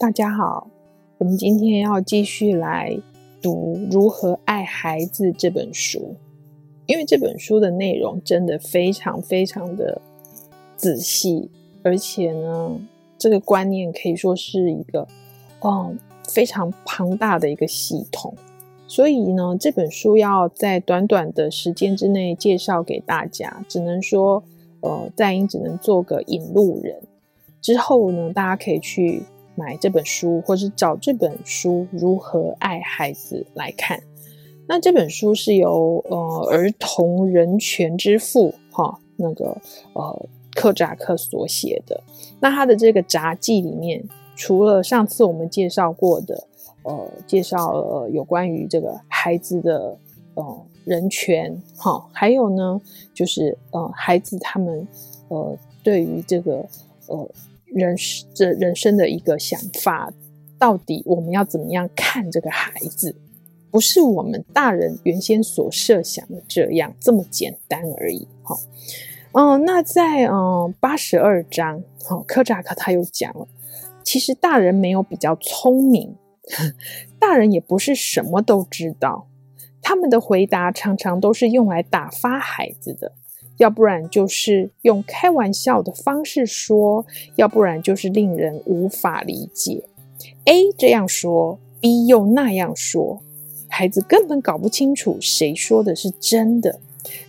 大家好，我们今天要继续来读《如何爱孩子》这本书，因为这本书的内容真的非常非常的仔细，而且呢，这个观念可以说是一个嗯非常庞大的一个系统，所以呢，这本书要在短短的时间之内介绍给大家，只能说呃，在英只能做个引路人，之后呢，大家可以去。买这本书，或是找这本书《如何爱孩子》来看。那这本书是由呃儿童人权之父哈那个呃克扎克所写的。那他的这个札记里面，除了上次我们介绍过的呃介绍了有关于这个孩子的呃人权哈，还有呢就是呃孩子他们呃对于这个呃。人这人生的一个想法，到底我们要怎么样看这个孩子？不是我们大人原先所设想的这样这么简单而已。哈，嗯，那在嗯八十二章，哈，科扎克他又讲了，其实大人没有比较聪明，大人也不是什么都知道，他们的回答常常都是用来打发孩子的。要不然就是用开玩笑的方式说，要不然就是令人无法理解。A 这样说，B 又那样说，孩子根本搞不清楚谁说的是真的。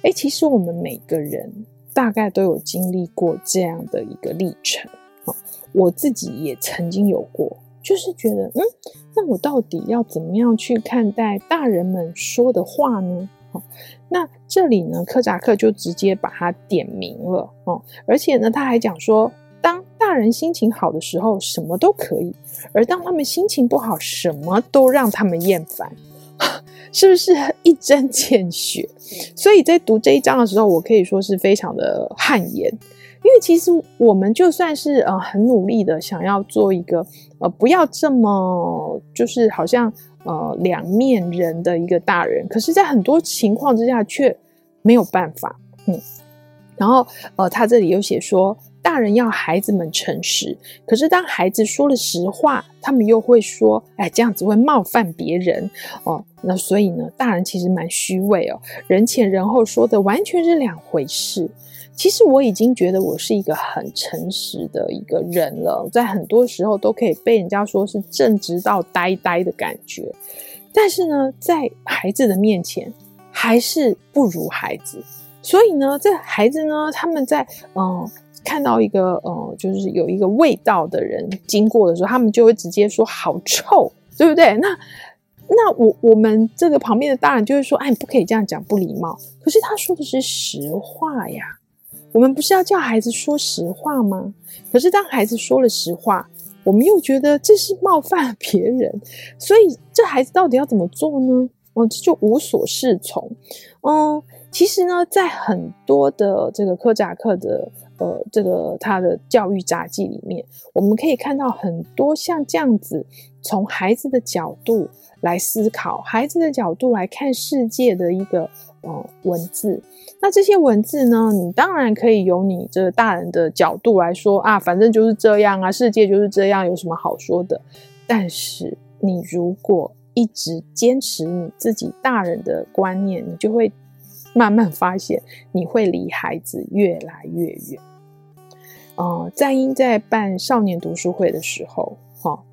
诶，其实我们每个人大概都有经历过这样的一个历程。我自己也曾经有过，就是觉得，嗯，那我到底要怎么样去看待大人们说的话呢？那这里呢，科扎克就直接把它点明了哦，而且呢，他还讲说，当大人心情好的时候，什么都可以；而当他们心情不好，什么都让他们厌烦，是不是一针见血？所以在读这一章的时候，我可以说是非常的汗颜，因为其实我们就算是呃很努力的想要做一个呃不要这么就是好像。呃，两面人的一个大人，可是，在很多情况之下却没有办法。嗯，然后，呃，他这里又写说，大人要孩子们诚实，可是当孩子说了实话，他们又会说，哎，这样子会冒犯别人哦。那所以呢，大人其实蛮虚伪哦，人前人后说的完全是两回事。其实我已经觉得我是一个很诚实的一个人了，在很多时候都可以被人家说是正直到呆呆的感觉，但是呢，在孩子的面前还是不如孩子。所以呢，这孩子呢，他们在嗯、看到一个嗯就是有一个味道的人经过的时候，他们就会直接说好臭，对不对？那那我我们这个旁边的大人就会说，哎，你不可以这样讲，不礼貌。可是他说的是实话呀。我们不是要叫孩子说实话吗？可是当孩子说了实话，我们又觉得这是冒犯了别人，所以这孩子到底要怎么做呢？哦，这就无所适从。嗯，其实呢，在很多的这个科扎克的呃这个他的教育杂记里面，我们可以看到很多像这样子，从孩子的角度来思考，孩子的角度来看世界的一个。呃，文字，那这些文字呢，你当然可以由你这大人的角度来说啊，反正就是这样啊，世界就是这样，有什么好说的？但是你如果一直坚持你自己大人的观念，你就会慢慢发现，你会离孩子越来越远。呃，在英在办少年读书会的时候，哈、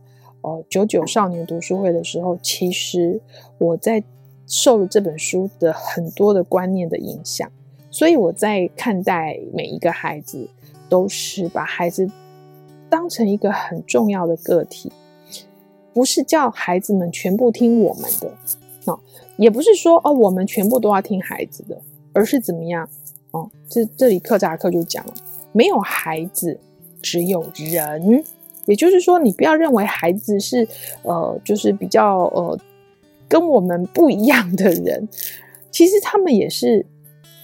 哦，九九少年读书会的时候，其实我在。受了这本书的很多的观念的影响，所以我在看待每一个孩子，都是把孩子当成一个很重要的个体，不是叫孩子们全部听我们的，哦，也不是说哦我们全部都要听孩子的，而是怎么样？哦，这这里克扎克就讲了，没有孩子，只有人，也就是说，你不要认为孩子是呃，就是比较呃。跟我们不一样的人，其实他们也是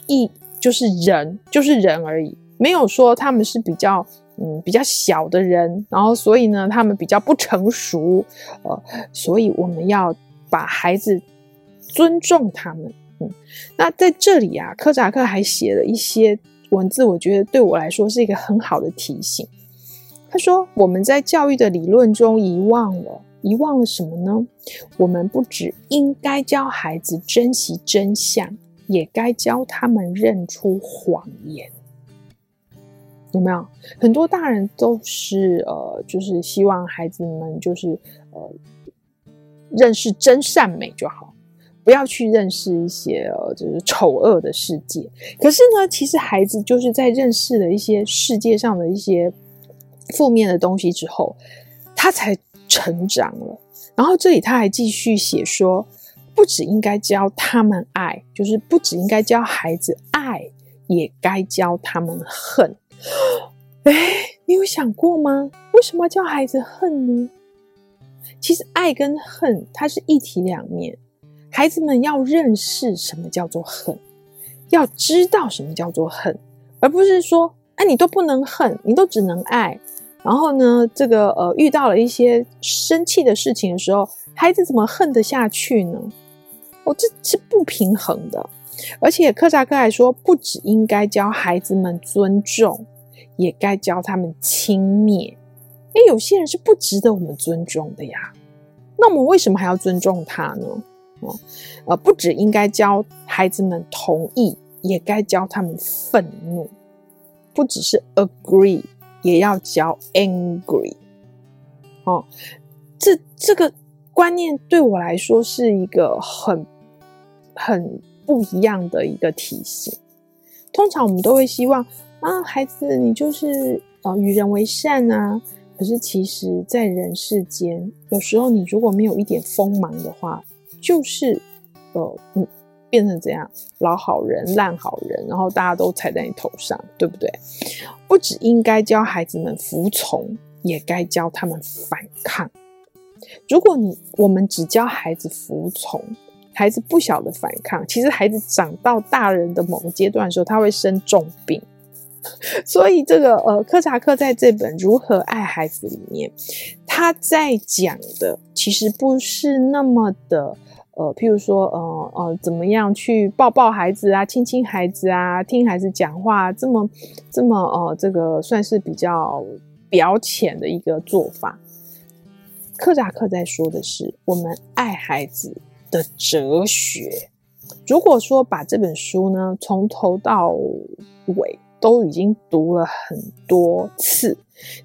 一就是人，就是人而已，没有说他们是比较嗯比较小的人，然后所以呢，他们比较不成熟，呃，所以我们要把孩子尊重他们。嗯，那在这里啊，科扎克还写了一些文字，我觉得对我来说是一个很好的提醒。他说：“我们在教育的理论中遗忘了，遗忘了什么呢？我们不只应该教孩子珍惜真相，也该教他们认出谎言。有没有？很多大人都是呃，就是希望孩子们就是呃，认识真善美就好。”不要去认识一些呃，就是丑恶的世界。可是呢，其实孩子就是在认识了一些世界上的一些负面的东西之后，他才成长了。然后这里他还继续写说，不只应该教他们爱，就是不只应该教孩子爱，也该教他们恨。哎，你有想过吗？为什么教孩子恨呢？其实爱跟恨，它是一体两面。孩子们要认识什么叫做恨，要知道什么叫做恨，而不是说，哎，你都不能恨，你都只能爱。然后呢，这个呃，遇到了一些生气的事情的时候，孩子怎么恨得下去呢？哦，这是不平衡的。而且克扎克还说，不只应该教孩子们尊重，也该教他们轻蔑。哎，有些人是不值得我们尊重的呀。那我们为什么还要尊重他呢？哦呃，不只应该教孩子们同意，也该教他们愤怒。不只是 agree，也要教 angry。哦，这这个观念对我来说是一个很很不一样的一个提醒。通常我们都会希望啊，孩子你就是呃与人为善啊。可是其实，在人世间，有时候你如果没有一点锋芒的话，就是，呃，嗯，变成这样，老好人、烂好人，然后大家都踩在你头上，对不对？不只应该教孩子们服从，也该教他们反抗。如果你我们只教孩子服从，孩子不晓得反抗，其实孩子长到大人的某个阶段的时候，他会生重病。所以这个呃，柯察克在这本《如何爱孩子》里面，他在讲的其实不是那么的。呃，譬如说，呃呃，怎么样去抱抱孩子啊，亲亲孩子啊，听孩子讲话，这么这么呃，这个算是比较表浅的一个做法。克扎克在说的是我们爱孩子的哲学。如果说把这本书呢从头到尾都已经读了很多次，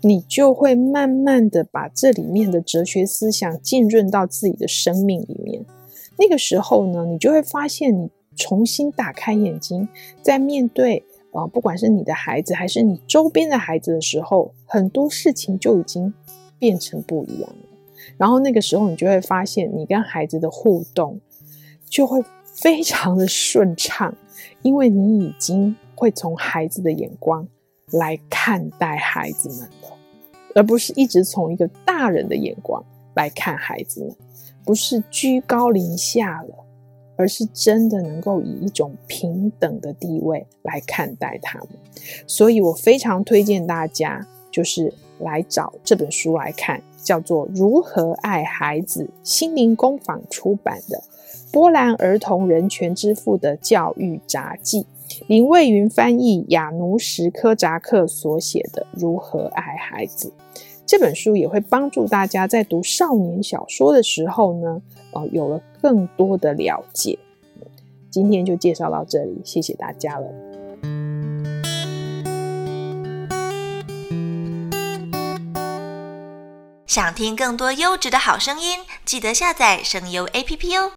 你就会慢慢的把这里面的哲学思想浸润到自己的生命里面。那个时候呢，你就会发现，你重新打开眼睛，在面对呃，不管是你的孩子还是你周边的孩子的时候，很多事情就已经变成不一样了。然后那个时候，你就会发现，你跟孩子的互动就会非常的顺畅，因为你已经会从孩子的眼光来看待孩子们了，而不是一直从一个大人的眼光来看孩子们。不是居高临下了，而是真的能够以一种平等的地位来看待他们。所以我非常推荐大家，就是来找这本书来看，叫做《如何爱孩子》，心灵工坊出版的波兰儿童人权之父的教育札记，林蔚云翻译，亚努什柯扎克所写的《如何爱孩子》。这本书也会帮助大家在读少年小说的时候呢，呃，有了更多的了解。今天就介绍到这里，谢谢大家了。想听更多优质的好声音，记得下载声优 APP 哦。